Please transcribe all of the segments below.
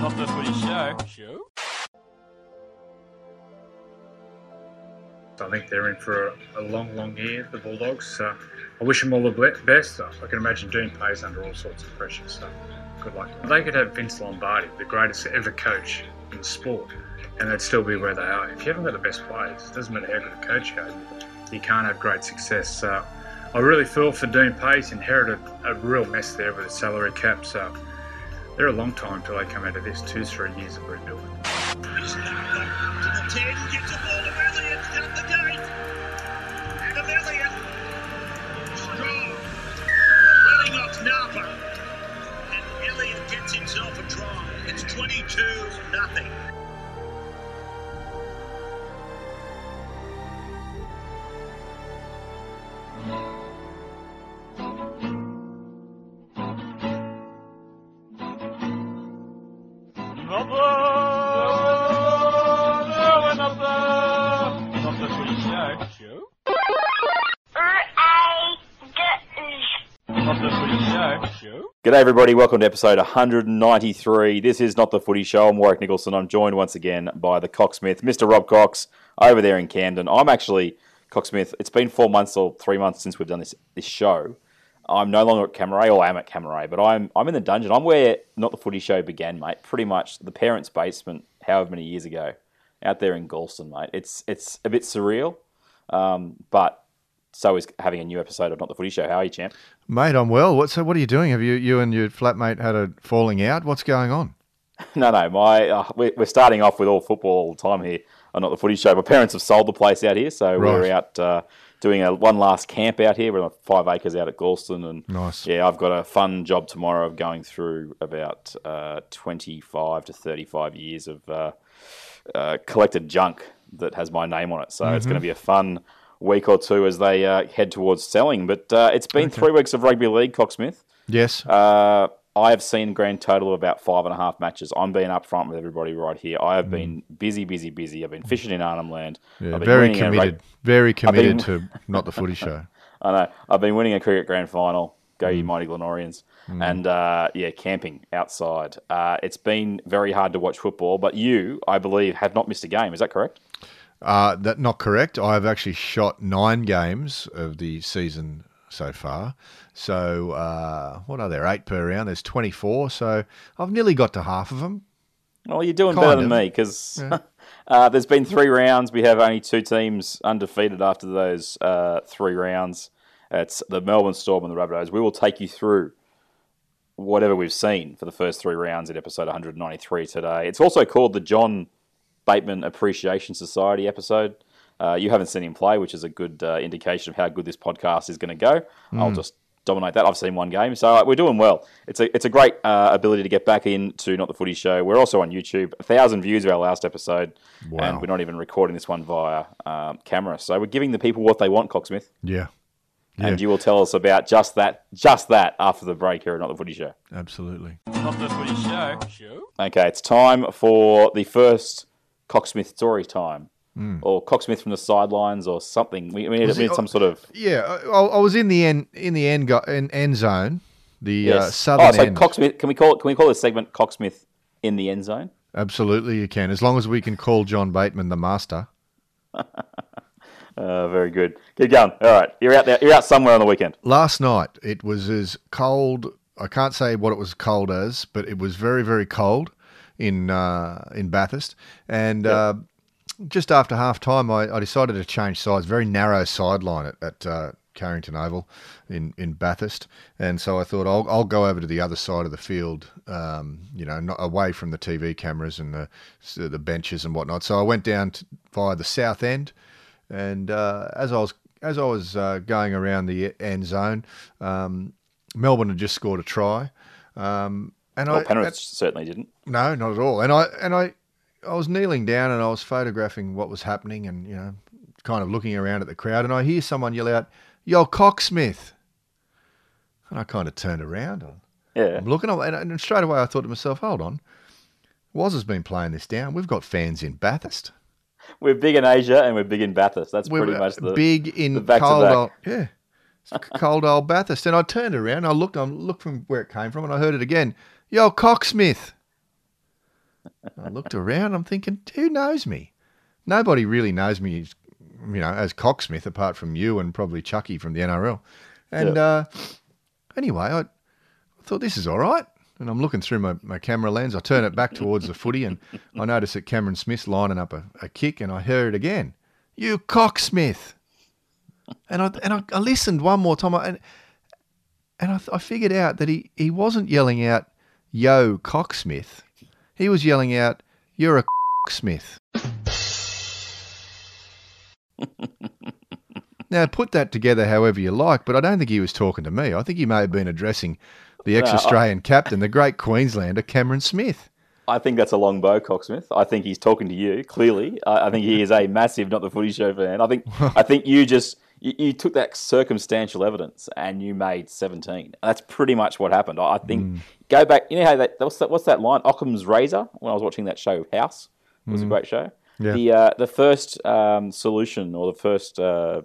Not the footy show. Show? I think they're in for a, a long, long year, the Bulldogs. Uh, I wish them all the best. I can imagine Dean plays under all sorts of pressure, so good luck. They could have Vince Lombardi, the greatest ever coach in sport, and they'd still be where they are. If you haven't got the best players, it doesn't matter how good a coach you are, you can't have great success. So I really feel for Dean Pay's, inherited a real mess there with the salary cap, so they're a long time till they come out of this, two, three years of rebuilding. G'day, everybody. Welcome to episode 193. This is Not the Footy Show. I'm Warwick Nicholson. I'm joined once again by the Cocksmith, Mr. Rob Cox, over there in Camden. I'm actually Cocksmith. It's been four months or three months since we've done this this show. I'm no longer at Cammeray, or I am at Cammeray, but I'm I'm in the dungeon. I'm where Not the Footy Show began, mate. Pretty much the parents' basement, however many years ago, out there in Galston, mate. It's it's a bit surreal, um, but so is having a new episode of Not the Footy Show. How are you, champ? Mate, I'm well. What, so what are you doing? Have you you and your flatmate had a falling out? What's going on? No, no. My uh, we're, we're starting off with all football all the time here on Not the Footy Show. My parents have sold the place out here, so we're out uh, doing a one last camp out here. We're on five acres out at Galston, and Nice. Yeah, I've got a fun job tomorrow of going through about uh, twenty-five to thirty-five years of uh, uh, collected junk that has my name on it. So it's going to be a fun week or two as they uh, head towards selling. But uh, it's been three weeks of rugby league, Cocksmith. Yes. Uh, I have seen grand total of about five and a half matches. I'm being upfront with everybody right here. I have been busy, busy, busy. I've been fishing in Arnhem Land. Mm. Yeah, very rug- committed. Very committed been- to not the footy show. I know. I've been winning a cricket grand final. Go Mm. you mighty Glenorians. And uh, yeah, camping outside. Uh, it's been very hard to watch football, but you, I believe, have not missed a game. Is that correct? Uh, that not correct. I've actually shot nine games of the season so far. So uh, what are there? Eight per round. There's 24. So I've nearly got to half of them. Well, you're doing Kind better than me because uh, there's been three rounds. We have only two teams undefeated after those uh, three rounds. It's the Melbourne Storm and the Rabbitohs. We will take you through whatever we've seen for the first three rounds in episode 193 today. It's also called the John Bateman Appreciation Society episode. Uh, you haven't seen him play, which is a good uh, indication of how good this podcast is going to go. I'll just dominate that. I've seen one game, so uh, we're doing well. It's a it's a great uh, ability to get back into Not the Footy Show. We're also on YouTube. A thousand views of our last episode, and we're not even recording this one via um, camera. So we're giving the people what they want, Cocksmith, Yeah. and you will tell us about just that, just that after the break here at Not the Footy Show. Absolutely. Not the footy show. Show? Okay, it's time for the first Cocksmith story time. Or Cocksmith from the sidelines, or something. We, Was we it- some sort of Yeah. I, I was in the end in the end go, in, end zone, the uh, southern oh, so end. Cocksmith. Can we call it? Can we call this segment Cocksmith in the end zone? Absolutely, you can, as long as we can call John Bateman the master. Uh, very good. Keep going. All right, you're out there. You're out somewhere on the weekend. Last night it was as cold. I can't say what it was cold as, but it was very very cold in uh, in Bathurst. And uh, just after half time, I, I decided to change sides. Very narrow sideline at, at uh, Carrington Oval in, in Bathurst, and so I thought I'll I'll go over to the other side of the field. Um, you know, not away from the TV cameras and the the benches and whatnot. So I went down to, via the south end. And uh, as I was as I was uh, going around the end zone, um, Melbourne had just scored a try, um, and Well, I Penrith certainly didn't. No, not at all. And I and I I was kneeling down and I was photographing what was happening, and you know, kind of looking around at the crowd, and I hear someone yell out, "Yo, Cocksmith!" And I kind of turned around. Yeah. I'm looking, and, and straight away I thought to myself, "Hold on, Woz has been playing this down. We've got fans in Bathurst." We're big in Asia and we're big in Bathurst. That's we pretty much the big in the back cold old yeah, cold old Bathurst. And I turned around, I looked, I looked from where it came from, and I heard it again. Yo, Cocksmith. I looked around. I'm thinking, who knows me? Nobody really knows me, you know, as Cocksmith apart from you and probably Chucky from the NRL. And uh, anyway, I, I thought this is all right. And I'm looking through my, my camera lens. I turn it back towards the footy, and I notice that Cameron Smith's lining up a, a kick, and I hear it again. You Cocksmith. And I and I, I listened one more time, and and I, I figured out that he, he wasn't yelling out, "Yo, Cocksmith." He was yelling out, "You're a Smith." now put that together however you like, but I don't think he was talking to me. I think he may have been addressing the ex-Australian captain, the great Queenslander Cameron Smith. I think that's a long bow, Cocksmith. I think he's talking to you clearly. I, I think he is a massive, not the footy show fan. I think I think you just you, you took that circumstantial evidence and you made seventeen. That's pretty much what happened. I think go back. You know how that what's that, what's that line? Occam's razor. When I was watching that show, House it was a great show. Yeah. The uh, the first um, solution or the first uh,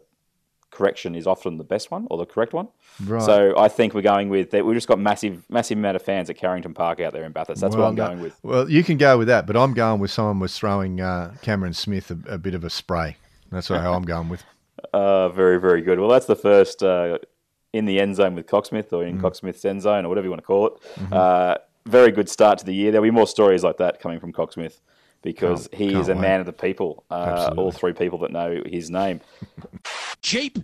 correction is often the best one or the correct one. Right. So I think we're going with that. We've just got massive massive amount of fans at Carrington Park out there in Bathurst. That's what I'm no- going with. Well, you can go with that, but I'm going with someone was throwing uh, Cameron Smith a, a bit of a spray. That's how I'm going with. Uh, very, very good. Well, that's the first uh, in the end zone with Cocksmith or Mm. in Cocksmith's end zone or whatever you want to call it. Mm-hmm. Uh, very good start to the year. There'll be more stories like that coming from Cocksmith because Can't- he can't is a wait. man of the people. Uh, all three people that know his name. cheap,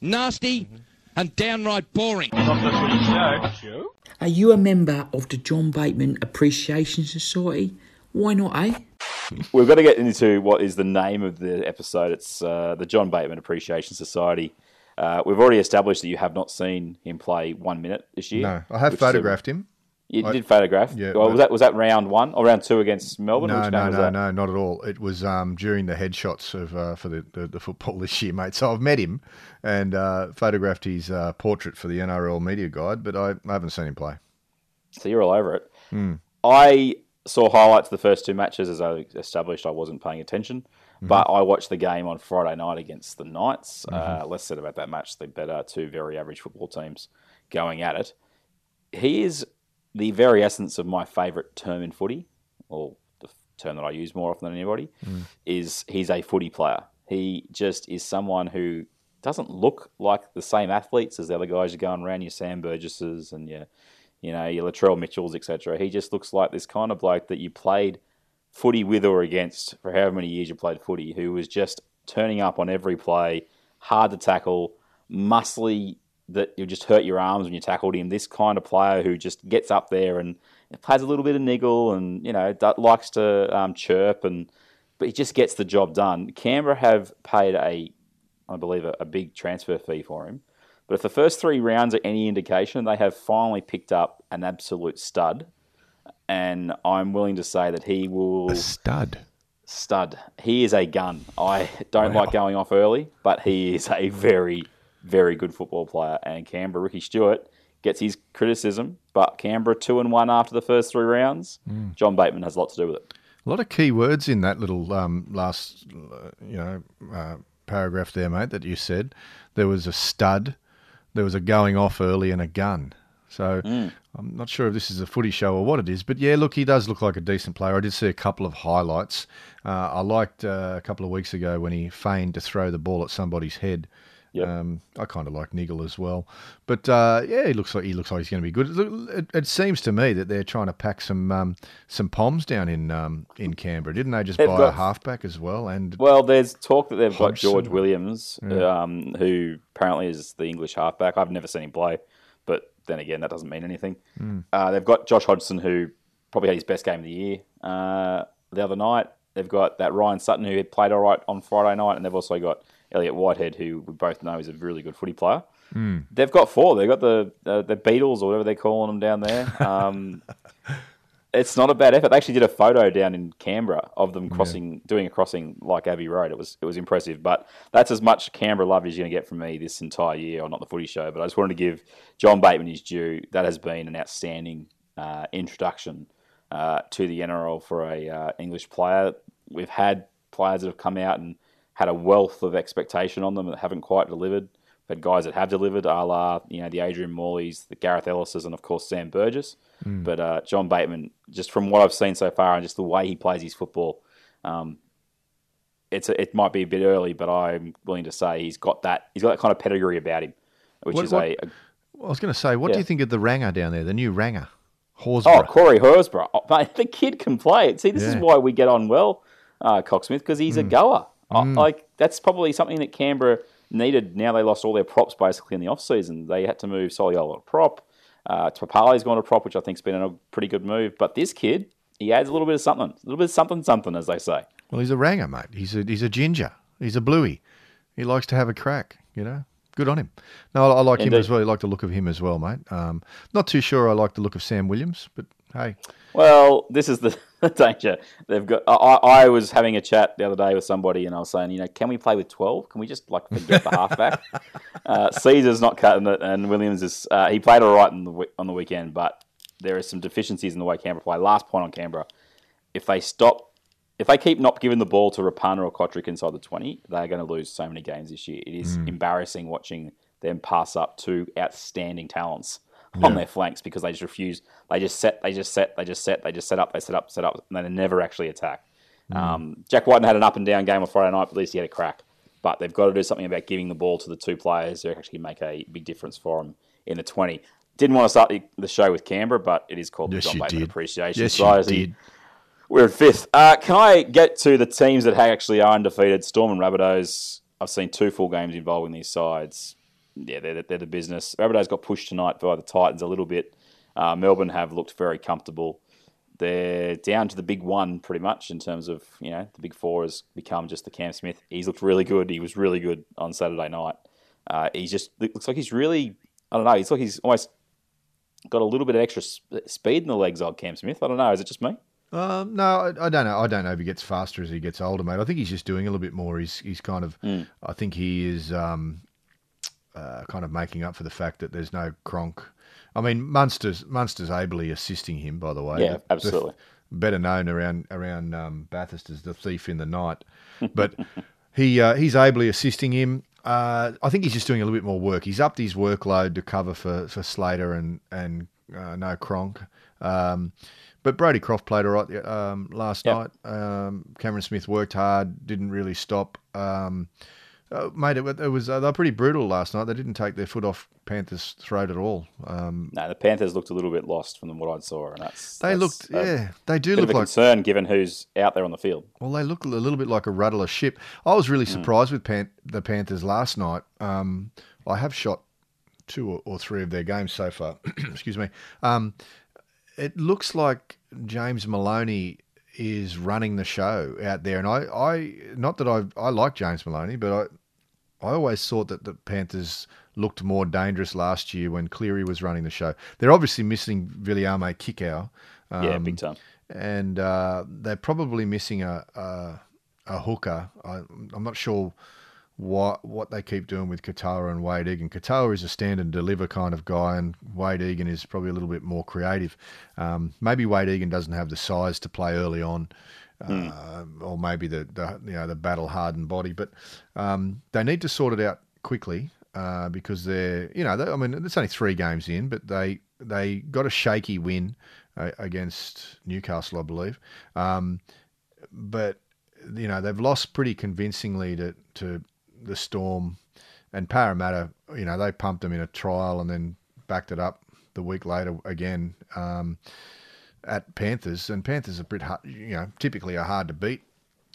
nasty, and downright boring. Not the footy show. Show? Are you a member of the John Bateman Appreciation Society? Why not, eh? We've got to get into what is the name of the episode. It's uh, the John Bateman Appreciation Society. Uh, we've already established that you have not seen him play one minute this year. No, I have which is a- photographed him. You I- did photograph. Yeah, Well, was that was that round one or round two against Melbourne? No, no, no, no, not at all. It was um, during the headshots of uh, for the, the, the football this year, mate. So I've met him and uh, photographed his uh, portrait for the NRL media guide, but I, I haven't seen him play. So you're all over it. Hmm. I saw highlights of the first two matches as I established I wasn't paying attention, Mm-hmm. but I watched the game on Friday night against the Knights. Mm-hmm. Uh, less said about that match, the better. Two very average football teams going at it. He is the very essence of my favourite term in footy, or the term that I use more often than anybody, Mm. is he's a footy player. He just is someone who doesn't look like the same athletes as the other guys you're going around, your Sam Burgesses and your, you know, your Latrell Mitchells, etc. He just looks like this kind of bloke that you played footy with or against for however many years you played footy, who was just turning up on every play, hard to tackle, muscly that you just hurt your arms when you tackled him. This kind of player who just gets up there and plays a little bit of niggle and you know likes to um, chirp and but he just gets the job done. Canberra have paid a, I believe, a, a big transfer fee for him. But if the first three rounds are any indication, they have finally picked up an absolute stud. And I'm willing to say that he will A stud. stud. He is a gun. I don't like going off early, but he is a very, very good football player. And Canberra, Ricky Stuart gets his criticism, but Canberra two and one after the first three rounds. John Bateman has a lot to do with it. A lot of key words in that little um, last, uh, you know, uh, paragraph there, mate. That you said there was a stud, there was a going off early, and a gun. So I'm not sure if this is a footy show or what it is, but yeah, look, he does look like a decent player. I did see a couple of highlights. Uh, I liked uh, a couple of weeks ago when he feigned to throw the ball at somebody's head. Yep. Um, I kind of like Niggle as well, but uh, yeah, he looks like he looks like he's going to be good. Look, It, it seems to me that they're trying to pack some um, some poms down in um, in Canberra, didn't they? Just They've buy a halfback as well, and Well, there's talk that they've got George Williams, um, who apparently is the English halfback. I've never seen him play, but then again, that doesn't mean anything. Uh, they've got Josh Hodgson, who probably had his best game of the year uh, the other night. They've got that Ryan Sutton, who had played all right on Friday night, and they've also got Elliott Whitehead, who we both know is a really good footy player. They've got four. They've got the uh, the Beatles or whatever they're calling them down there. Um, it's not a bad effort. They actually did a photo down in Canberra of them crossing, doing a crossing like Abbey Road. It was it was impressive. But that's as much Canberra love as you're going to get from me this entire year, or not the footy show. But I just wanted to give John Bateman his due. That has been an outstanding uh, introduction uh, to the NRL for a uh, English player. We've had players that have come out and had a wealth of expectation on them that haven't quite delivered. But guys that have delivered, a la you know the Adrian Morleys, the Gareth Ellises, and of course Sam Burgess. But uh, John Bateman, just from what I've seen so far and just the way he plays his football, um, it's a, it might be a bit early, but I'm willing to say he's got that he's got that kind of pedigree about him, which What- is what- a, a I was going to say, what do you think of the Ranger down there, the new Ranger, Oh, Horsburgh? Corey Horsburgh. Oh, mate, the kid can play. it. See, this is why we get on well, uh, Cocksmith, because he's a goer. Uh, like, that's probably something that Canberra needed. Now they lost all their props basically in the off-season. They had to move Soliola to prop. Uh, Papalii's gone to prop, which I think's been a pretty good move. But this kid, he adds a little bit of something. A little bit of something, something, as they say. Well, he's a Ranger, mate. He's a he's a ginger. He's a bluey. He likes to have a crack. You know, good on him. No, I, I like him as well. I like the look of him as well, mate. Um, not too sure I like the look of Sam Williams, but hey, Well, this is the, danger. They've got. I, I was having a chat the other day with somebody, and I was saying, you know, can we play with twelve? Can we just like forget the halfback? Uh, Sezer's not cutting it, and Williams is. Uh, he played all right on the on the weekend, but there are some deficiencies in the way Canberra play. Last point on Canberra: if they stop, if they keep not giving the ball to Rapana or Cotric inside the twenty, they're going to lose so many games this year. It is embarrassing watching them pass up two outstanding talents on their flanks because they just refuse. They just set, they just set, they just set, they just set up, they set up, set up, and they never actually attack. Um, Jack Wighton had an up and down game on Friday night, but at least he had a crack. But they've got to do something about giving the ball to the two players who actually make a big difference for them in the 20. Didn't want to start the, the show with Canberra, but it is called Yes, the John you Bateman did. Appreciation yes, you Society. did. We're at fifth. Uh, can I get to the teams that actually are undefeated? Storm and Rabbitohs. I've seen two full games involving these sides. Yeah, they're, they're the business. Rabbitohs got pushed tonight by the Titans a little bit. Uh, Melbourne have looked very comfortable. They're down to the big one pretty much in terms of, you know, the big four has become just the Cam Smith. He's looked really good. He was really good on Saturday night. Uh, he just looks like he's really, I don't know, he's like he's almost got a little bit of extra sp- speed in the legs on Cam Smith. I don't know. Is it just me? Um, no, I, I don't know. I don't know if he gets faster as he gets older, mate. I think he's just doing a little bit more. He's he's kind of. Hmm. I think he is um, uh, kind of making up for the fact that there's no Cronk. I mean, Munster's Munster's ably assisting him, by the way. Yeah, The- the- absolutely. better known around around um, Bathurst as the thief in the night, but he uh, he's ably assisting him. Uh, I think he's just doing a little bit more work. He's upped his workload to cover for, for Slater and and uh, no Cronk. Um, but Brodie Croft played all right um, last Yep. night. Um, Cameron Smith worked hard, didn't really stop. Uh, mate, it, it was uh, they were pretty brutal last night. They didn't take their foot off Panthers' throat at all. Um, No, the Panthers looked a little bit lost from what I saw, and that's they that's looked, yeah, they do look like concern given who's out there on the field. Well, they look a little bit like a rudderless ship. I was Hmm. really surprised with Pan- the Panthers last night. Um, I have shot two or, or three of their games so far. Excuse me. Um, it looks like James Maloney is running the show out there, and I, I not that I I like James Maloney, but I I always thought that the Panthers looked more dangerous last year when Cleary was running the show. They're obviously missing Viliame Kikau. Um, yeah, big time. and uh, they're probably missing a a, a hooker. I, I'm not sure what what they keep doing with Katoa and Wade Egan. Katoa is a stand and deliver kind of guy, and Wade Egan is probably a little bit more creative. Um, maybe Wade Egan doesn't have the size to play early on. Uh, or maybe the, the you know the battle hardened body, but um, they need to sort it out quickly uh, because they're you know they, I mean it's only three games in, but they they got a shaky win uh, against Newcastle, I believe. Um, but you know they've lost pretty convincingly to to the Storm and Parramatta. You know they pumped them in a trial and then backed it up the week later again um, at Panthers. And Panthers are pretty hard, you know typically are hard to beat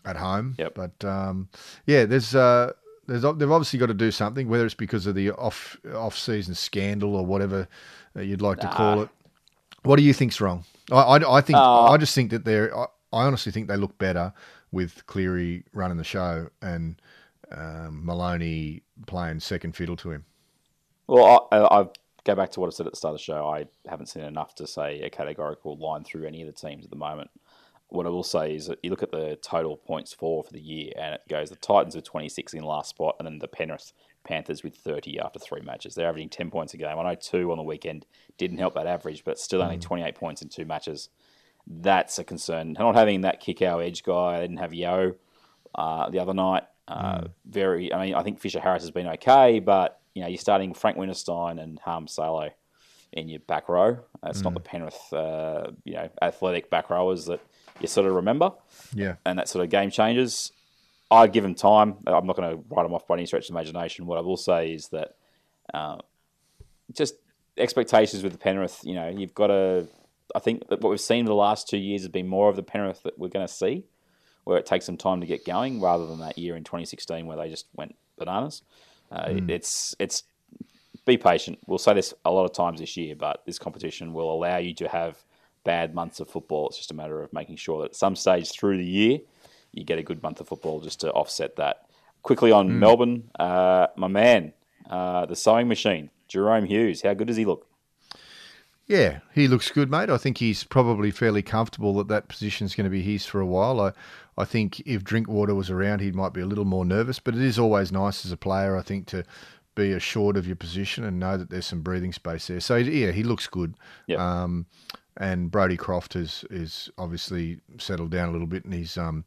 at home. Yep. But um, yeah, there's. Uh, there's, they've obviously got to do something, whether it's because of the off off season scandal or whatever you'd like to call it. What do you think's wrong? I, I, I think Uh, I just think that they're. I, I honestly think they look better with Cleary running the show and um, Maloney playing second fiddle to him. Well, I, I, go back to what I said at the start of the show. I haven't seen enough to say a categorical line through any of the teams at the moment. What I will say is that you look at the total points for for the year, and it goes the Titans with 26 in last spot, and then the Penrith Panthers with 30 after three matches. They're averaging 10 points a game. I know two on the weekend didn't help that average, but still only 28 points in two matches. That's a concern. Not having that kick out edge guy. I didn't have Yeo uh, the other night. Uh, Very. I mean, I think Fisher Harris has been okay, but you know, you're starting Frank Winterstein and Harm Salo in your back row. It's not the Penrith, uh, you know, athletic back rowers that you sort of remember, Yeah. and that sort of game changes. I'd give him time. I'm not going to write him off by any stretch of imagination. What I will say is that uh, just expectations with the Penrith, you know, you've got to. I think that what we've seen in the last two years has been more of the Penrith that we're going to see, where it takes some time to get going, rather than that year in 2016 where they just went bananas. Uh, It's it's be patient. We'll say this a lot of times this year, but this competition will allow you to have bad months of football. It's just a matter of making sure that at some stage through the year you get a good month of football just to offset that. Quickly on Melbourne, uh, my man, uh, the sewing machine, Jahrome Hughes. How good does he look? Yeah, he looks good, mate. I think he's probably fairly comfortable that that position's going to be his for a while. I, I think if Drinkwater was around, he might be a little more nervous. But it is always nice as a player, I think, to be assured of your position and know that there's some breathing space there. So yeah, he looks good. Yep. Um, and Brodie Croft is is obviously settled down a little bit, and he's um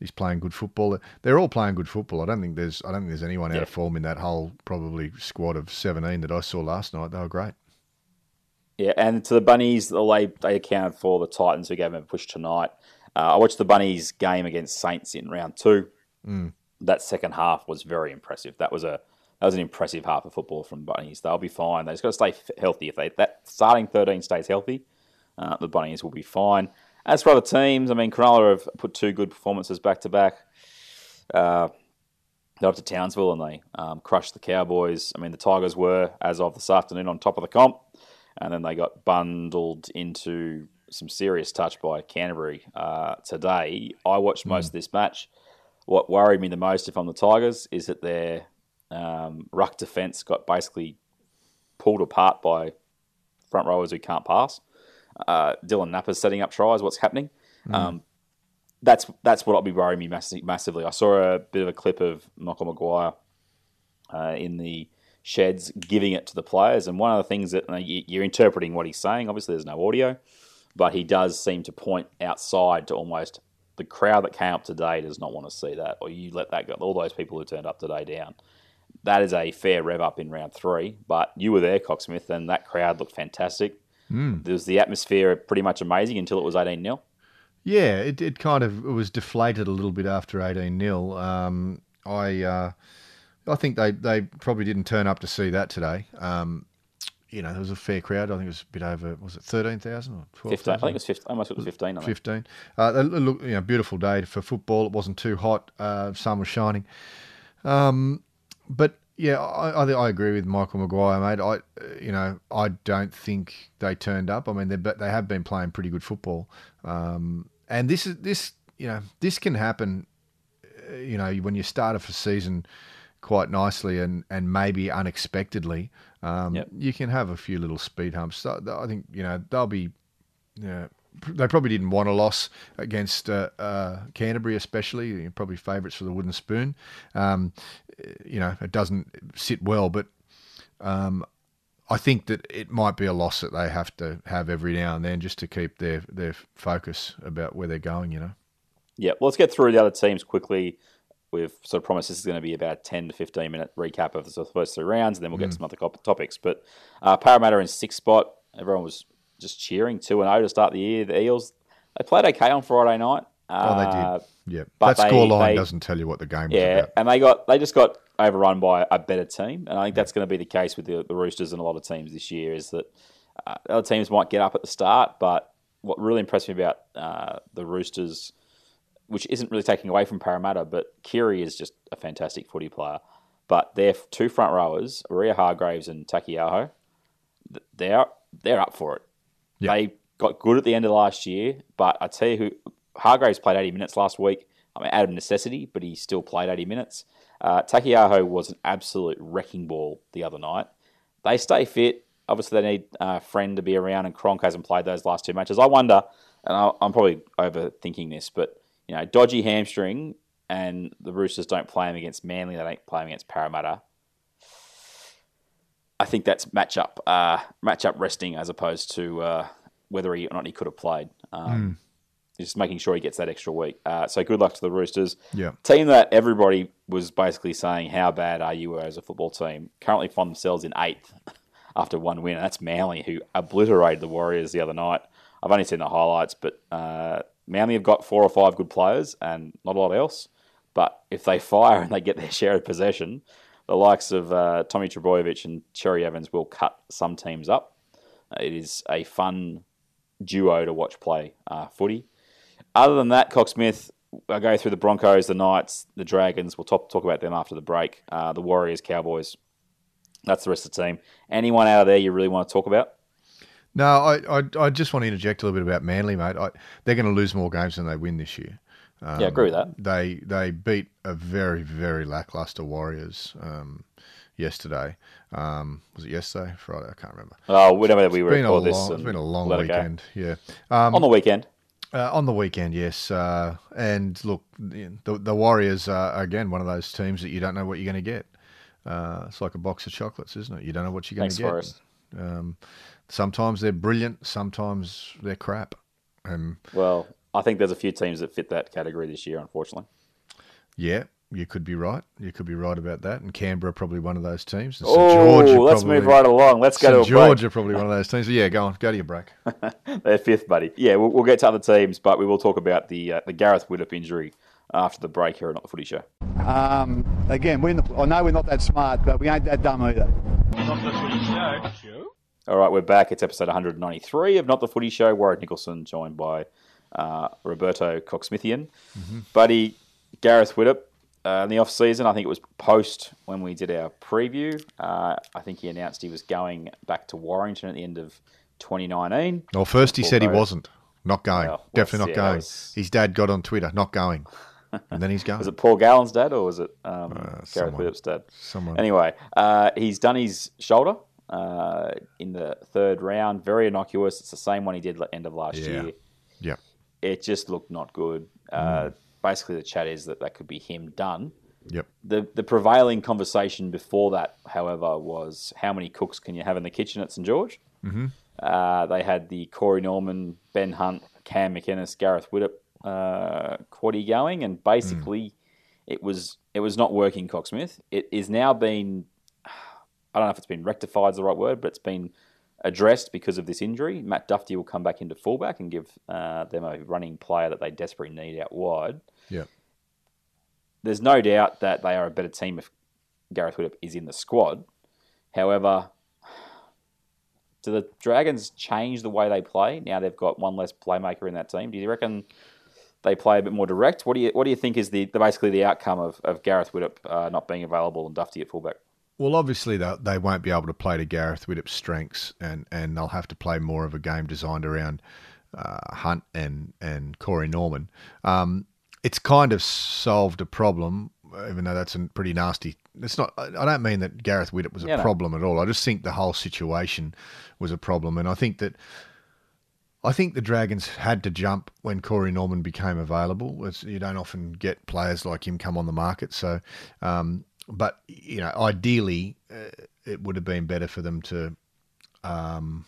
he's playing good football. They're all playing good football. I don't think there's I don't think there's anyone out of form in that whole probably squad of 17 that I saw last night. They were great. Yeah, and to the Bunnies, they they accounted for the Titans who gave them a push tonight. Uh, I watched the Bunnies game against Saints in round two. That second half was very impressive. That was a that was an impressive half of football from the Bunnies. They'll be fine. They just got to stay healthy. If they that starting thirteen stays healthy, uh, the Bunnies will be fine. As for other teams, I mean, Cronulla have put two good performances back to back. Uh, They're up to Townsville and they um, crushed the Cowboys. I mean, the Tigers were, as of this afternoon, on top of the comp, and then they got bundled into some serious touch by Canterbury uh, today. I watched most of this match. What worried me the most, if I'm the Tigers, is that their um, ruck defence got basically pulled apart by front rowers who can't pass. Uh, Dylan Napa's setting up tries. What's happening? Um, that's that's what I'll be worrying me massi- massively. I saw a bit of a clip of Michael Maguire uh, in the sheds giving it to the players, and one of the things that you- you're interpreting what he's saying. Obviously, there's no audio, but he does seem to point outside to almost the crowd that came up today does not want to see that, or you let that go. All those people who turned up today down. That is a fair rev up in round three, but you were there, Cocksmith, and that crowd looked fantastic. There was the atmosphere pretty much amazing until it was 18 0. Yeah, it, it kind of it was deflated a little bit after 18 0. Um, I uh, I think they, they probably didn't turn up to see that today. Um, you know, there was a fair crowd. I think it was a bit over, was it 13,000 or 15, I think it was 15. Almost it was 15. I 15. Uh, look, you know, beautiful day for football. It wasn't too hot. Uh, sun was shining. Um, but yeah, I, I, I agree with Michael Maguire, mate. I, you know, I don't think they turned up. I mean, they but they have been playing pretty good football. Um, and this is this, you know, this can happen. uh, You know, when you start off a season quite nicely and and maybe unexpectedly, um, Yep. you can have a few little speed humps. So I think you know they'll be yeah, they probably didn't want a loss against uh, uh, Canterbury, especially. You're probably favourites for the wooden spoon. Um, you know, it doesn't sit well, but um, I think that it might be a loss that they have to have every now and then just to keep their their focus about where they're going. You know. Yeah, well, let's get through the other teams quickly. We've sort of promised this is going to be about 10 to 15 minute recap of the first three rounds, and then we'll get some other topics. But uh, Parramatta in sixth spot, everyone was just cheering 2 and 0 to start the year. The Eels, they played okay on Friday night. Oh, they Uh, did. Yeah, but that scoreline doesn't tell you what the game was Yeah, about. and they got they just got overrun by a better team, and I think that's going to be the case with the, the Roosters and a lot of teams this year. Is that uh, other teams might get up at the start, but what really impressed me about uh, the Roosters, which isn't really taking away from Parramatta, but Keary is just a fantastic footy player. But their two front rowers, Waerea-Hargreaves and Taukeiaho, they're they're up for it. Yeah. They got good at the end of last year, but I tell you who Hargreaves played 80 minutes last week. I mean, out of necessity, but he still played 80 minutes. Uh, Taukeiaho was an absolute wrecking ball the other night. They stay fit. Obviously, they need a friend to be around, and Cronk hasn't played those last two matches. I wonder, and I- I'm probably overthinking this, but you know, dodgy hamstring, and the Roosters don't play him against Manly. They don't play him against Parramatta. I think that's matchup uh, matchup resting as opposed to uh, whether he or not he could have played. Um, just making sure he gets that extra week. Uh, so good luck to the Roosters. Yeah. Team that everybody was basically saying, how bad are you as a football team? Currently find themselves in eighth after one win, and that's Manly, who obliterated the Warriors the other night. I've only seen the highlights, but uh, Manly have got four or five good players and not a lot else. But if they fire and they get their share of possession, the likes of uh, Tommy Trbojevic and Cherry Evans will cut some teams up. It is a fun duo to watch play uh, footy. Other than that, Cocksmith, I'll go through the Broncos, the Knights, the Dragons. We'll talk, talk about them after the break. Uh, the Warriors, Cowboys. That's the rest of the team. Anyone out of there you really want to talk about? No, I, I, I just want to interject a little bit about Manly, mate. I, they're going to lose more games than they win this year. Um, yeah, I agree with that. They they beat a very very lackluster Warriors um, yesterday. Um, was it yesterday? Friday? I can't remember. Oh, whenever we It's been a record long, this, it's been a long let it go. weekend. Yeah. Um, on the weekend. Uh, on the weekend, yes. Uh, and look, the, the Warriors are, again, one of those teams that you don't know what you're going to get. Uh, it's like a box of chocolates, isn't it? You don't know what you're going to get. Um, sometimes they're brilliant, sometimes they're crap. And Well, I think there's a few teams that fit that category this year, unfortunately. yeah, you could be right. You could be right about that. And Canberra probably one of those teams. And Oh, are let's probably- move right along. Let's go St. to a break. George are probably one of those teams. But yeah, go on. Go to your break. They're fifth, buddy. Yeah, we'll, we'll get to other teams, but we will talk about the uh, the Gareth Widdop injury after the break here on Not the Footy Show. Um, again, we're not, I know we're not that smart, but we ain't that dumb either. Not the footy show. All right, we're back. It's episode 193 of Not the Footy Show. Warren Nicholson, joined by uh, Roberto Coxsmithian. Buddy, Gareth Widdop, uh, in the off season, I think it was post when we did our preview. Uh, I think he announced he was going back to Warrington at the end of 2019. Well, first he said he wasn't. Not going. Well, Definitely not that going. was- His dad got on Twitter, not going. And then he's going. Was it Paul Gallen's dad or was it um, Gareth Uh, someone. Widdop's dad? Someone. Anyway, uh, he's done his shoulder uh, in the third round. Very innocuous. It's the same one he did at end of last Yeah. year. Yeah. It just looked not good. Uh, Basically, the chat is that that could be him done. Yep. The the prevailing conversation before that, however, was how many cooks can you have in the kitchen at St George? Mm-hmm. Uh, they had the Corey Norman, Ben Hunt, Cam McInnes, Gareth Widdop uh, quaddy going, and basically it was it was not working. Cocksmith. It is now been I don't know if it's been rectified is the right word, but it's been addressed because of this injury. Matt Dufty will come back into fullback and give uh, them a running player that they desperately need out wide Yeah. there's no doubt that they are a better team if Gareth Widdop is in the squad. However, do the Dragons change the way they play now? They've got one less playmaker in that team. Do you reckon they play a bit more direct? What do you What do you think is the, the basically the outcome of, of Gareth Widdop uh, not being available and Dufty at fullback? Well, obviously they, they won't be able to play to Gareth Widdop's strengths, and, and they'll have to play more of a game designed around uh, Hunt and and Corey Norman. Um, it's kind of solved a problem, even though that's a pretty nasty. It's not. I don't mean that Gareth Widdop was a Yeah, no. problem at all. I just think the whole situation was a problem, and I think that. I think the Dragons had to jump when Corey Norman became available. It's, you don't often get players like him come on the market, so um, but you know, ideally, uh, it would have been better for them to um,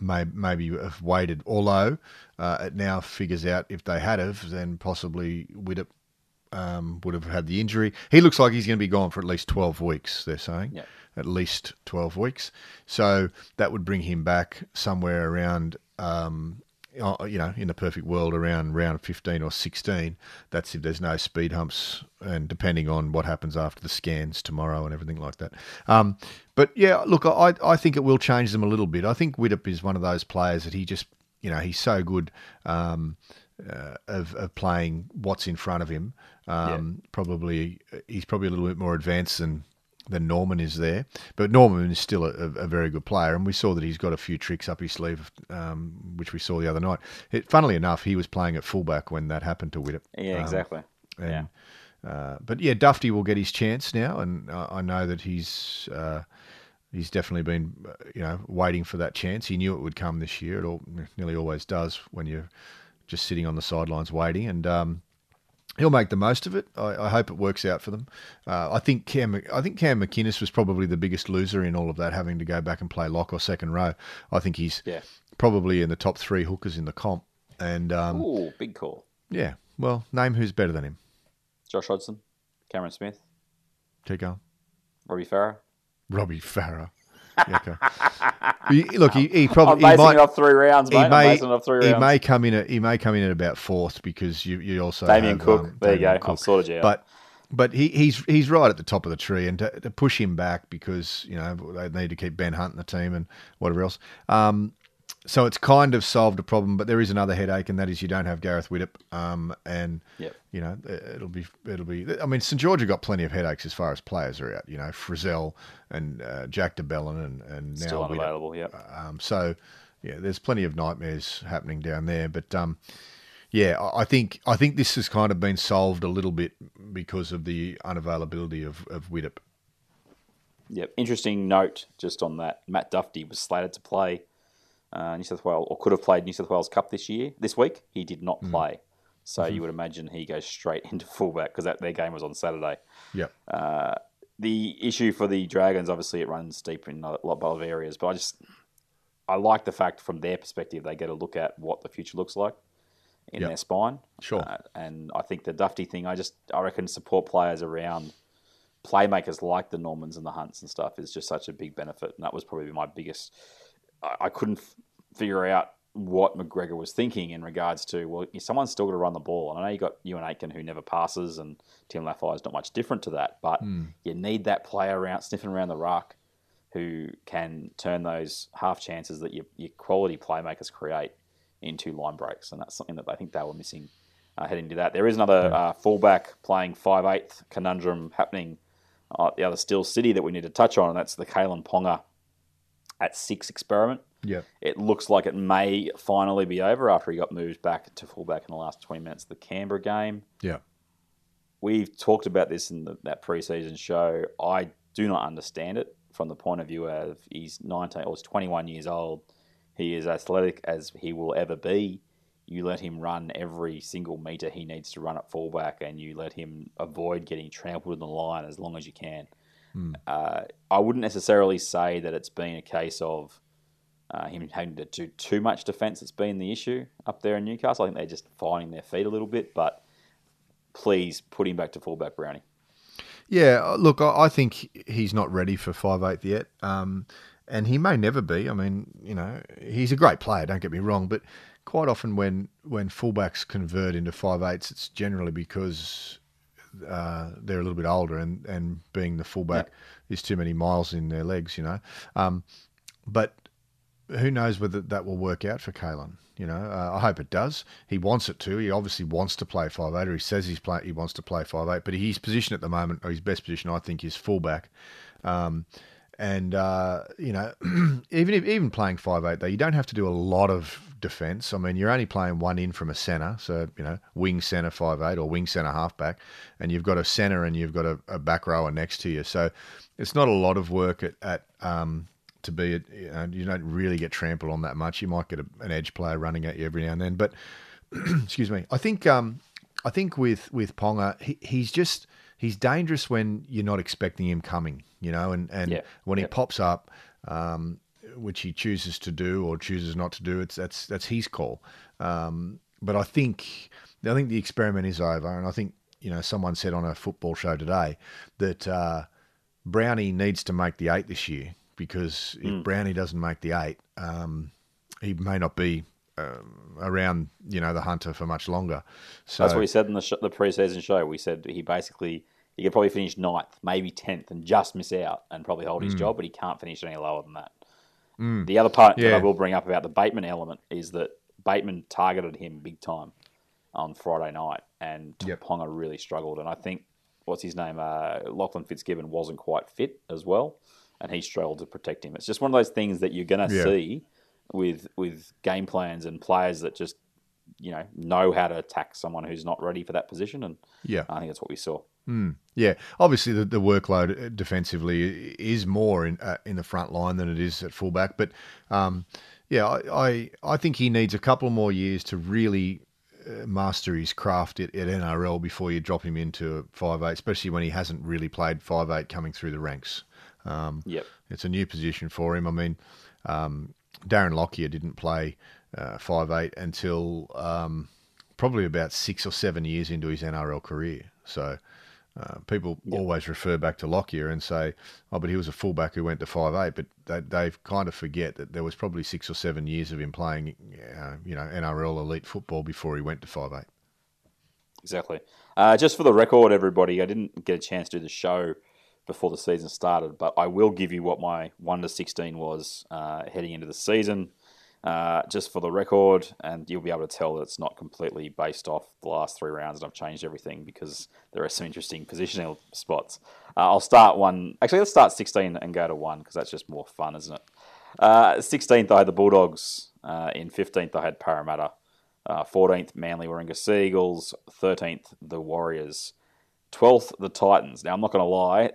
may, maybe have waited. Although uh, it now figures out if they had have, then possibly Widdop um, would have had the injury. He looks like he's going to be gone for at least twelve weeks. They're saying Yeah. at least twelve weeks. So that would bring him back somewhere around. Um, you know, in the perfect world, around round 15 or 16. That's if there's no speed humps, and depending on what happens after the scans tomorrow and everything like that. Um, but yeah, look, I, I think it will change them a little bit. I think Widdop is one of those players that he just, you know, he's so good um, uh, of, of playing what's in front of him. Um, Probably, he's probably a little bit more advanced than than Norman is there. But Norman is still a, a very good player, and we saw that he's got a few tricks up his sleeve, um, which we saw the other night. It, funnily enough, he was playing at fullback when that happened to Widdop. Yeah, Um, exactly. and, uh, but yeah, Dufty will get his chance now, and uh, I know that he's uh, he's definitely been you know waiting for that chance. He knew it would come this year. It all, nearly always does when you're just sitting on the sidelines waiting, and um, he'll make the most of it. I, I hope it works out for them. Uh, I think Cam I think Cam McInnes was probably the biggest loser in all of that, having to go back and play lock or second row. I think he's Yeah. probably in the top three hookers in the comp. And um, Ooh, big call. yeah, well, name who's better than him. Josh Hodgson, Cameron Smith, Keep going. Robbie Farah. Robbie Farah. Yeah, okay. Look, he, he I'm probably he might, off three rounds, mate. he I'm may, basing three he may come in at he may come in at about fourth because you you also Damien have, Cook. um, there you go. Cook. I've sorted you. But but he, he's he's right at the top of the tree, and to, to push him back because you know they need to keep Ben Hunt in the team and whatever else. Um, so it's kind of solved a problem, but there is another headache, and that is you don't have Gareth Widdop, um, and Yep. you know it'll be it'll be. I mean, St George have got plenty of headaches as far as players are out. You know, Frizell and uh, Jack de Belin and and now Still Widdop. unavailable. Yep. Um, so, yeah, there's plenty of nightmares happening down there. But um, yeah, I I think I think this has kind of been solved a little bit because of the unavailability of of Widdop. Yep. Interesting note just on that. Matt Dufty was slated to play uh, New South Wales, or could have played New South Wales Cup this year, this week. He did not Hmm. play. So Mm-hmm. you would imagine he goes straight into fullback because their game was on Saturday. Yep. the issue for the Dragons, obviously, it runs deep in a lot of areas, but I just I like the fact from their perspective they get a look at what the future looks like in Yep. their spine. Sure. Uh, and I think the Dufty thing, I just I reckon support players around playmakers like the Normans and the Hunts and stuff is just such a big benefit, and that was probably my biggest. I, couldn't f- figure out what McGregor was thinking in regards to well, someone's still got to run the ball, and I know you got Euan Aitken who never passes, and Tim Lafai is not much different to that, but you need that player around sniffing around the ruck who can turn those half chances that your, your quality playmakers create into line breaks, and that's something that I think they were missing uh, heading to that. There is another uh, fullback playing five eighth conundrum happening uh, at the other Steel City that we need to touch on, and that's the Kalyn Ponga at six experiment. Yeah. It looks like it may finally be over after he got moved back to fullback in the last 20 minutes of the Canberra game. Yeah. We've talked about this in the, that preseason show. I do not understand it from the point of view of he's 19 or he's 21 years old. He is athletic as he will ever be. You let him run every single metre he needs to run at fullback, and you let him avoid getting trampled in the line as long as you can. Uh, I wouldn't necessarily say that it's been a case of uh, him having to do too much defence that's been the issue up there in Newcastle. I think they're just finding their feet a little bit, but please put him back to fullback Brownie. Yeah, uh, look, I think he's not ready for five eighth yet, um, and he may never be. I mean, you know, he's a great player. Don't get me wrong, but quite often when when fullbacks convert into five eighths, it's generally because uh, they're a little bit older, and and being the fullback is too many miles in their legs, you know. Um, but who knows whether that will work out for Kalyn? You know, uh, I hope it does. He wants it to. He obviously wants to play five eight, or he says he's play, he wants to play five eight. But his position at the moment, or his best position, I think, is fullback. Um, and uh, you know, even if, even playing five eight, though, you don't have to do a lot of defence. I mean, you're only playing one in from a centre, so you know, wing centre five eight or wing centre halfback, and you've got a centre and you've got a, a back rower next to you. So it's not a lot of work at, at um, to be. A, you, know, you don't really get trampled on that much. You might get a, an edge player running at you every now and then, but excuse me. I think um, I think with with Ponga, he, he's just he's dangerous when you're not expecting him coming. You know, and and Yeah, when he yeah. pops up. Um, which he chooses to do or chooses not to do, it's that's that's his call. Um, but I think I think the experiment is over, and I think you know someone said on a football show today that uh, Brownie needs to make the eight this year because if Brownie doesn't make the eight, um, he may not be um, around you know the hunter for much longer. So That's what we said in the, sh- the preseason show. We said he basically he could probably finish ninth, maybe tenth, and just miss out and probably hold his Hmm. job, but he can't finish any lower than that. The other part that I will bring up about the Bateman element is that Bateman targeted him big time on Friday night, and Yep. Really struggled. And I think what's his name, uh, Lachlan Fitzgibbon, wasn't quite fit as well, and he struggled to protect him. It's just one of those things that you're going to Yeah. see with with game plans and players that just you know know how to attack someone who's not ready for that position, and yeah, I think that's what we saw. Yeah, obviously the, the workload defensively is more in uh, in the front line than it is at fullback. But um, yeah, I, I I think he needs a couple more years to really uh, master his craft at, at NRL before you drop him into five eight, especially when he hasn't really played five eight coming through the ranks. Um, Yep. it's a new position for him. I mean, um, Darren Lockyer didn't play uh, five eight until um, probably about six or seven years into his NRL career. So uh, people always refer back to Lockyer and say, "Oh, but he was a fullback who went to five eight. But they, they kind of forget that there was probably six or seven years of him playing, uh, you know, NRL elite football before he went to five eight. Exactly. Uh, just for the record, everybody, I didn't get a chance to do the show before the season started, but I will give you what my 1 to 16 was uh, heading into the season. Uh, just for the record, and you'll be able to tell that it's not completely based off the last three rounds, and I've changed everything because there are some interesting positional spots. Uh, I'll start one. Actually, let's start 16 and go to one because that's just more fun, isn't it? Uh, 16th, I had the Bulldogs. Uh, in 15th, I had Parramatta. Uh, 14th, Manly Warringah Seagulls. 13th, the Warriors. 12th, the Titans. Now, I'm not going to lie,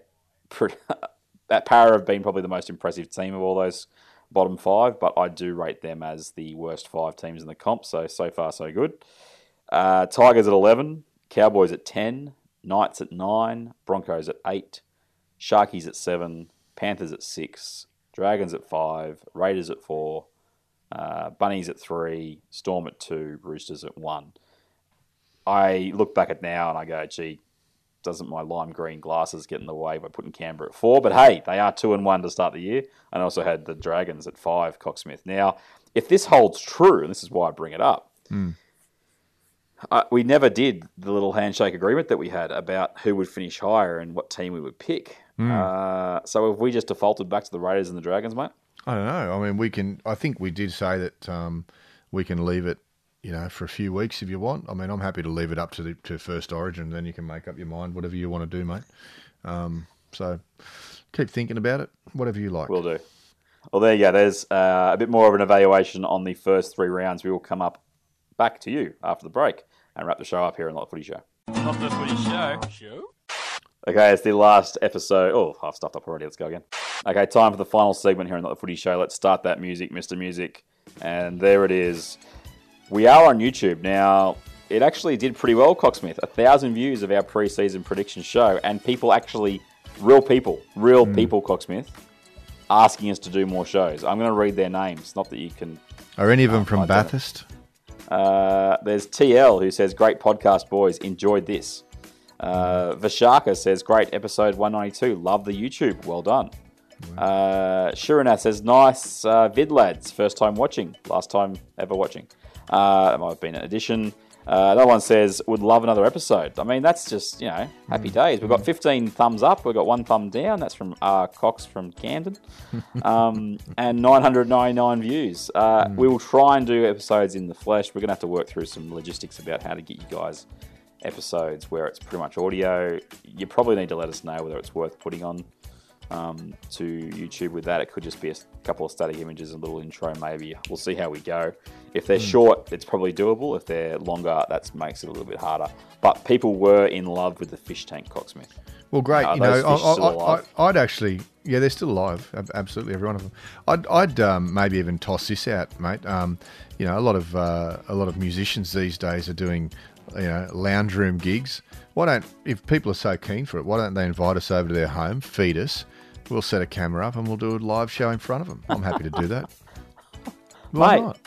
that Para have been probably the most impressive team of all those bottom five, but I do rate them as the worst five teams in the comp. So so far so good. Uh, Tigers at eleven, Cowboys at ten, Knights at nine, Broncos at eight, Sharkies at seven, Panthers at six, Dragons at five, Raiders at four, uh, Bunnies at three, Storm at two, Roosters at one. I look back at now and I go, gee, doesn't my lime green glasses get in the way by putting Canberra at four? But hey, they are two and one to start the year, and I also had the Dragons at five. Cocksmith. Now, if this holds true, and this is why I bring it up, uh, we never did the little handshake agreement that we had about who would finish higher and what team we would pick. Uh, so have we just defaulted back to the Raiders and the Dragons, mate? I don't know. I mean, we can. I think we did say that um, we can leave it, you know, for a few weeks if you want. I mean, I'm happy to leave it up to the to first Origin. Then you can make up your mind, whatever you want to do, mate. Um, so keep thinking about it, whatever you like. Will do. Well, there you go. There's uh, a bit more of an evaluation on the first three rounds. We will come up back to you after the break and wrap the show up here on the Footy Show. Not the footy show. Show? Okay, it's the last episode. Oh, half stuffed up already. Let's go again. Okay, time for the final segment here on the Footy Show. Let's start that music, Mr. Music. And there it is. We are on YouTube. Now, it actually did pretty well, Cocksmith. A thousand views of our pre-season prediction show, and people actually, real people, real people, Cocksmith, asking us to do more shows. I'm going to read their names. Not that you can Are any of them I from Bathurst? uh, there's TL who says, Great podcast, boys. Enjoyed this. Uh, Vashaka says, Great episode 192. Love the YouTube. Well done. Uh, Shiranath says, Nice uh, vid, lads. First time watching. Last time ever watching. Uh, that might have been an addition. Uh, another one says, Would love another episode. I mean, that's just, you know, happy days. We've got 15 thumbs up. We've got one thumb down. That's from R. Cox from Camden. Um, and 999 views. Uh, We will try and do episodes in the flesh. We're going to have to work through some logistics about how to get you guys episodes where it's pretty much audio. You probably need to let us know whether it's worth putting on um, to YouTube with that. It could just be a couple of static images, a little intro, maybe. We'll see how we go. If they're short, it's probably doable. If they're longer, that makes it a little bit harder. But people were in love with the fish tank cocksmith. Well, great. Are you know, I, I'd actually, yeah, they're still alive. Absolutely, every one of them. I'd, I'd um, maybe even toss this out, mate. Um, you know, a lot of uh, a lot of musicians these days are doing, you know, lounge room gigs. Why don't, if people are so keen for it, why don't they invite us over to their home, feed us, we'll set a camera up and we'll do a live show in front of them. I'm happy to do that. Why Mate, not?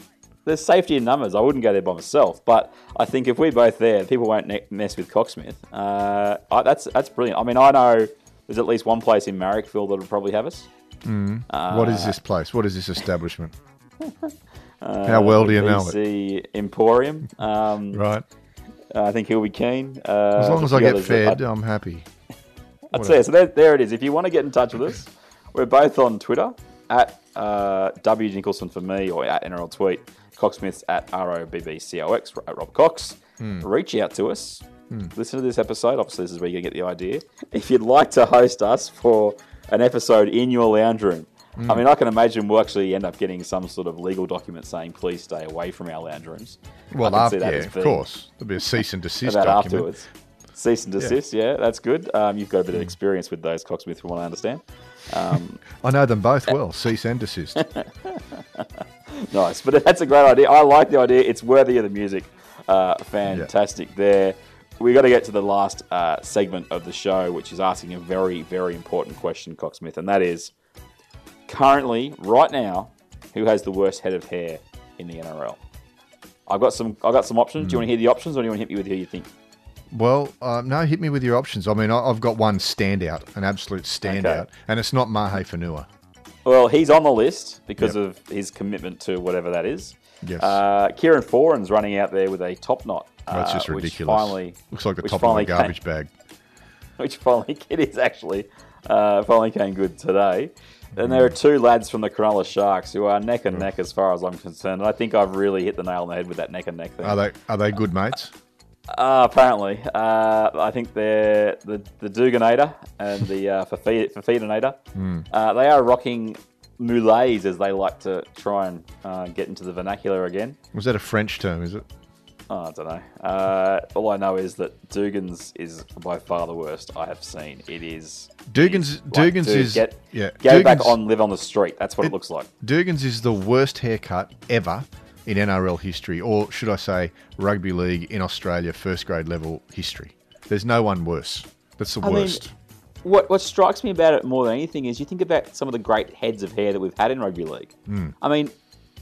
there's safety in numbers. I wouldn't go there by myself, but I think if we're both there, people won't ne- mess with Cocksmith. Uh, I, that's that's brilliant. I mean, I know there's at least one place in Marrickville that would probably have us. what is this place? What is this establishment? How well do you know it? Emporium. Um, Right. I think he'll be keen. Uh, As long as I get fed, I'm happy. I'd say so. There, there it is. If you want to get in touch with us, we're both on Twitter at uh, W Nicholson for me or at NRL Tweet. Cocksmiths at ROBBCOX at Rob Cox. Hmm. Reach out to us. Hmm. Listen to this episode. Obviously, this is where you're going to get the idea. If you'd like to host us for an episode in your lounge room, I hmm. mean, I can imagine we'll actually end up getting some sort of legal document saying, please stay away from our lounge rooms. Well, after, that yeah, of course. There'll be a cease and desist document. afterwards. Cease and desist, yeah, that's good. Um, you've got a bit of experience with those Cocksmith, from what I understand. Um, I know them both well. Cease and desist. nice, but that's a great idea. I like the idea. It's worthy of the music. Uh, fantastic there. We got to get to the last uh, segment of the show, which is asking a very, very important question, Cocksmith, and that is currently, right now, who has the worst head of hair in the NRL? I've got some. I've got some options. Do you want to hear the options, or do you want to hit me with who you think? Well, uh, no, hit me with your options. I mean, I, I've got one standout, an absolute standout, Okay. and it's not Mahe Fonua. Well, he's on the list because Yep. of his commitment to whatever that is. Yes. Uh, Kieran Foran's running out there with a top knot. That's uh, just which ridiculous. Finally, Looks like the top of a garbage came- bag. which finally it is actually uh, finally came good today. And there are two lads from the Cronulla Sharks who are neck and neck as far as I'm concerned. And I think I've really hit the nail on the head with that neck and neck thing. Are they are they good mates? Uh, apparently, uh, I think they're the the Duganator and the uh, Fafi- Fafidinator. Hmm. Uh, they are rocking moulets as they like to try and uh, get into the vernacular again. Was that a French term? Is it? Oh, I don't know. Uh, all I know is that Dugan's is by far the worst I have seen. It is. Dugan's- it like, Dugan's dude, is- get, yeah, Go back on, live on the street. That's what it, It- looks like. Dugan's is the worst haircut ever in NRL history, or should I say, rugby league in Australia first grade level history. There's no one worse. That's the I mean, worst. What what strikes me about it more than anything is you think about some of the great heads of hair that we've had in rugby league. I mean,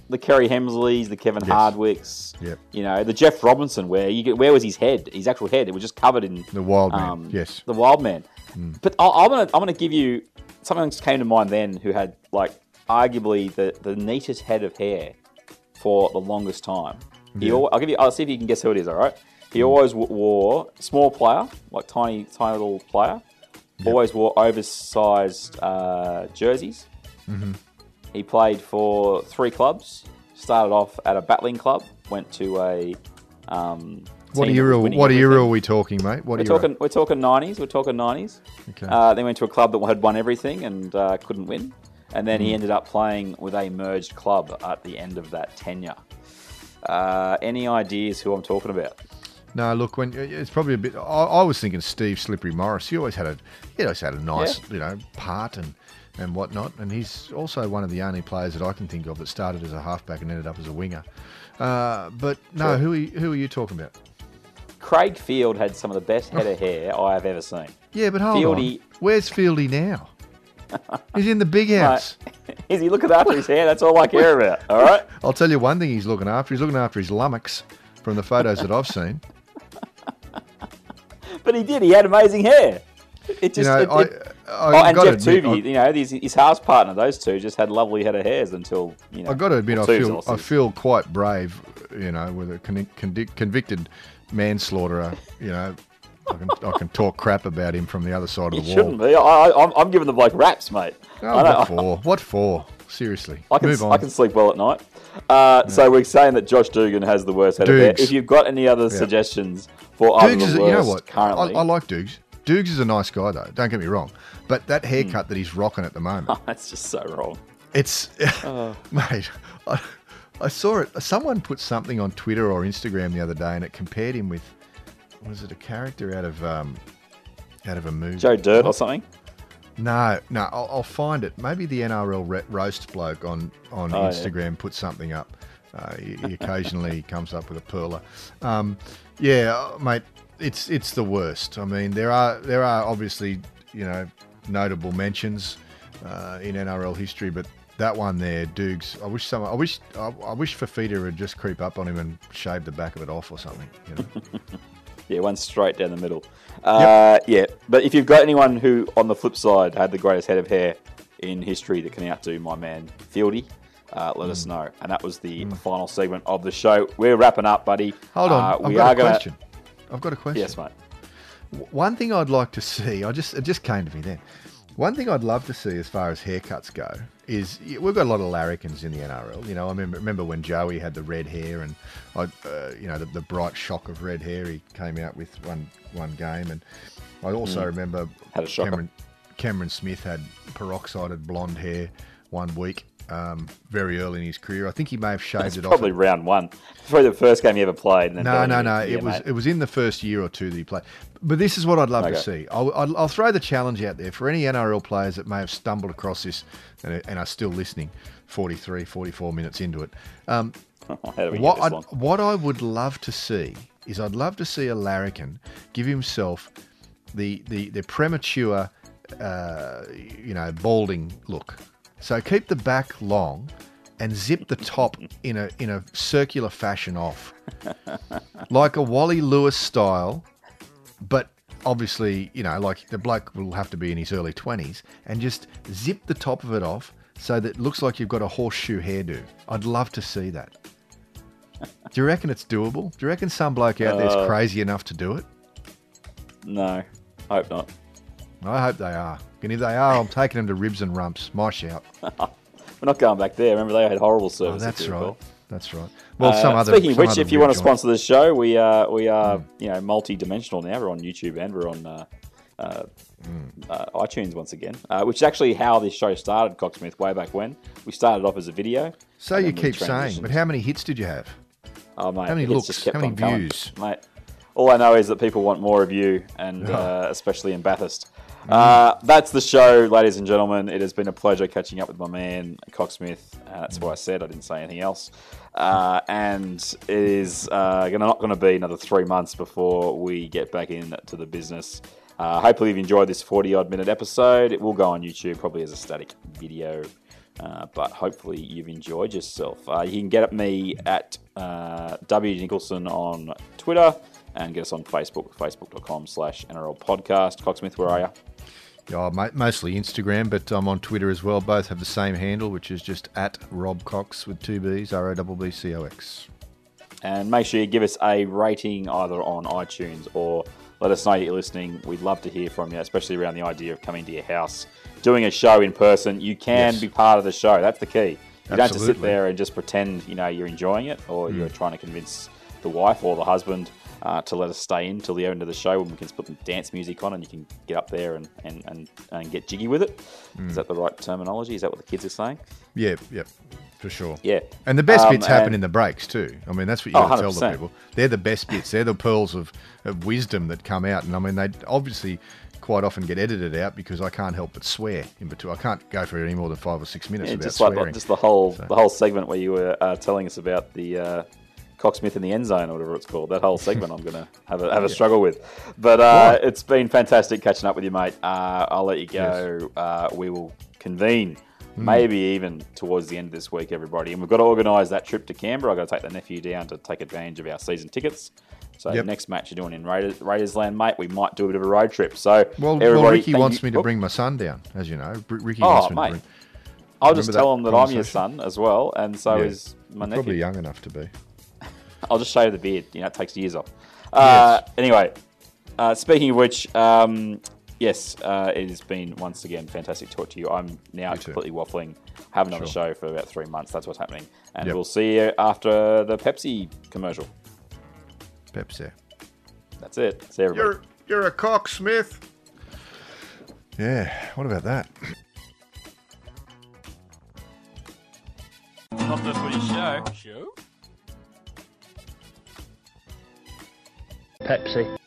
the Kerry Hemsleys, the Kevin. Yes. Hardwicks, Yep. you know, the Jeff Robinson, where you get where was his head, his actual head? It was just covered in The wild man, um, yes. The wild man. But I, I'm gonna I'm gonna give you something that just came to mind then, who had like arguably the the neatest head of hair for the longest time. He Yeah. al- I'll give you. I'll see if you can guess who it is. All right. He always w- wore small player, like tiny, tiny little player. Always wore oversized uh, jerseys. Mm-hmm. He played for three clubs. Started off at a battling club. Went to a. Um, What era? What era everything. are we talking, mate? What We're era? talking. We're talking nineties. We're talking nineties. Okay. Uh, then went to a club that had won everything and uh, couldn't win, and then he ended up playing with a merged club at the end of that tenure. Uh, any ideas who I'm talking about? No, look, when it's probably a bit. I, I was thinking Steve Slippery Morris. He always had a, he always had a nice, Yeah. you know, part and and whatnot. And he's also one of the only players that I can think of that started as a halfback and ended up as a winger. Uh, but no, Sure. who are you, who are you talking about? Craig Field had some of the best head of hair I have ever seen. Yeah, but hold Fieldy- on. Where's Fieldy now? He's in the big house. Is he looking after his hair? That's all I care about. All right. I'll tell you one thing he's looking after. He's looking after his lummox from the photos that I've seen. But he did. He had amazing hair. It just. You know, it- I, it- I, oh, and Jeff admit, I- you know, his, his house partner, those two just had lovely head of hairs until you know. I've got to admit, I feel I feel quite brave, you know, with a con- convic- convicted manslaughterer. You know, I can I can talk crap about him from the other side You of the wall. You shouldn't be. I, I, I'm, I'm giving the bloke raps, mate. Oh, what for? What for? Seriously, I can, move on. I can sleep well at night. Uh, So we're saying that Josh Dugan has the worst head of hair. If you've got any other suggestions for other Dukes the is, worst you know what? I, currently, I like Dukes. Dukes is a nice guy though. Don't get me wrong, but that Hmm. haircut that he's rocking at the moment, that's just so wrong. it's Oh. mate. I, I saw it. Someone put something on Twitter or Instagram the other day, and it compared him with was it a character out of um, out of a movie? Joe Dirt or something. No, no, I'll, I'll find it. Maybe the NRL re- roast bloke on on Oh, yeah. Instagram put something up. Uh, he, he occasionally comes up with a perler. Um, yeah, uh, mate, it's it's the worst. I mean, there are there are obviously you know notable mentions uh, in NRL history, but that one there, Dukes. I wish someone. I wish I, I wish Fifita would just creep up on him and shave the back of it off or something. You know. Yeah, one straight down the middle. Uh, Yeah, but if you've got anyone who, on the flip side, had the greatest head of hair in history that can outdo my man Fieldy, uh, let Hmm. us know. And that was the final segment of the show. We're wrapping up, buddy. Hold on, Uh, I've we got are a gonna- I've got a question. Yes, mate. One thing I'd like to see, I just it just came to me then. One thing I'd love to see as far as haircuts go is we've got a lot of larrikins in the NRL. You know, I remember, remember when Joey had the red hair and I, uh, you know, the, the bright shock of red hair he came out with one one game, and I also Mm. remember. Cameron Cameron Smith had peroxided blonde hair one week. Um, very early in his career, I think he may have shaved It's it off. probably round one. Probably the first game he ever played. No, no, no. it was mate. it was in the first year or two that he played. But this is what I'd love to see. I'll, I'll, I'll throw the challenge out there for any NRL players that may have stumbled across this and, and are still listening. 43, 44 minutes into it. Um, How do we what, I'd, what I would love to see is I'd love to see a larrikin give himself the the, the premature, uh, you know, balding look. So keep the back long, and zip the top in a in a circular fashion off, like a Wally Lewis style, but obviously you know like the bloke will have to be in his early twenties, and just zip the top of it off so that it looks like you've got a horseshoe hairdo. I'd love to see that. Do you reckon it's doable? Do you reckon some bloke out there's Uh, crazy enough to do it? No, I hope not. I hope they are. And if they are, I'm taking them to ribs and rumps. My shout. We're not going back there. Remember, they had horrible Oh, service. if that's right. recall. That's right. Well, Uh, some other. Speaking of which, if you want to sponsor this show, we are we are you know multi-dimensional now. We're on YouTube and we're on uh, uh, uh, iTunes once again, uh, which is actually how this show started. Cocksmith way back when we started off as a video. So you keep saying, but how many hits did you have? Oh, mate, How many looks? How many on coming. views? mate? All I know is that people want more of you, and Oh. uh, especially in Bathurst. Uh, that's the show, ladies and gentlemen. It has been a pleasure catching up with my man Cocksmith. Uh, that's what I said. I didn't say anything else. Uh, and it is uh, gonna, not going to be another three months before we get back into the business. Uh, hopefully, you've enjoyed this 40 odd minute episode. It will go on YouTube probably as a static video. Uh, but hopefully you've enjoyed yourself. Uh, you can get at me at uh, W Nicholson on Twitter and get us on Facebook, facebook.com slash NRL podcast. Cocksmith, where are you? Oh, mo- mostly Instagram, but I'm on Twitter as well. Both have the same handle, which is just at Rob Cox with two B's, R O B B C O X. And make sure you give us a rating either on iTunes or let us know that you're listening. We'd love to hear from you, especially around the idea of coming to your house, doing a show in person. You can Yes. be part of the show. That's the key. You don't have to sit there and just pretend you know you're enjoying it, or hmm. you're trying to convince the wife or the husband uh, to let us stay in till the end of the show when we can put some dance music on and you can get up there and, and, and, and get jiggy with it. Is that the right terminology? Is that what the kids are saying? Yeah, yeah, for sure. Yeah. And the best Um, bits happen in the breaks too. I mean, that's what you Oh, got to tell the people. They're the best bits. They're the pearls of, of wisdom that come out. And I mean, they obviously quite often get edited out because I can't help but swear in between. I can't go for any more than five or six minutes Yeah, without just like swearing. just the whole So- the whole segment where you were uh, telling us about the uh, Cocksmith in the end zone or whatever it's called. That whole segment I'm gonna have a have a struggle with. But uh, it's been fantastic catching up with you, mate. Uh, I'll let you go. Uh, we will convene. Hmm. Maybe even towards the end of this week, everybody. And we've got to organise that trip to Canberra. I've got to take the nephew down to take advantage of our season tickets. So Yep. next match you're doing in Raiders, Raiders land, mate, we might do a bit of a road trip. So well, well, Ricky wants you- me to Oh. bring my son down, as you know. Ricky Oh, wants me mate. to bring. I'll just tell him that I'm your son as well, and so Yeah. is my nephew. Probably young enough to be. I'll just shave the beard. You know, it takes years off. Uh, Anyway, uh, speaking of which, um, yes, uh, it has been once again fantastic to talk to you. I'm now too. completely waffling. Haven't done a Sure. show for about three months. That's what's happening, and Yep. we'll see you after the Pepsi commercial. Pepsi. That's it. See everybody. You're you're a cocksmith. Yeah. What about that? Not the footy show. Show? Pepsi.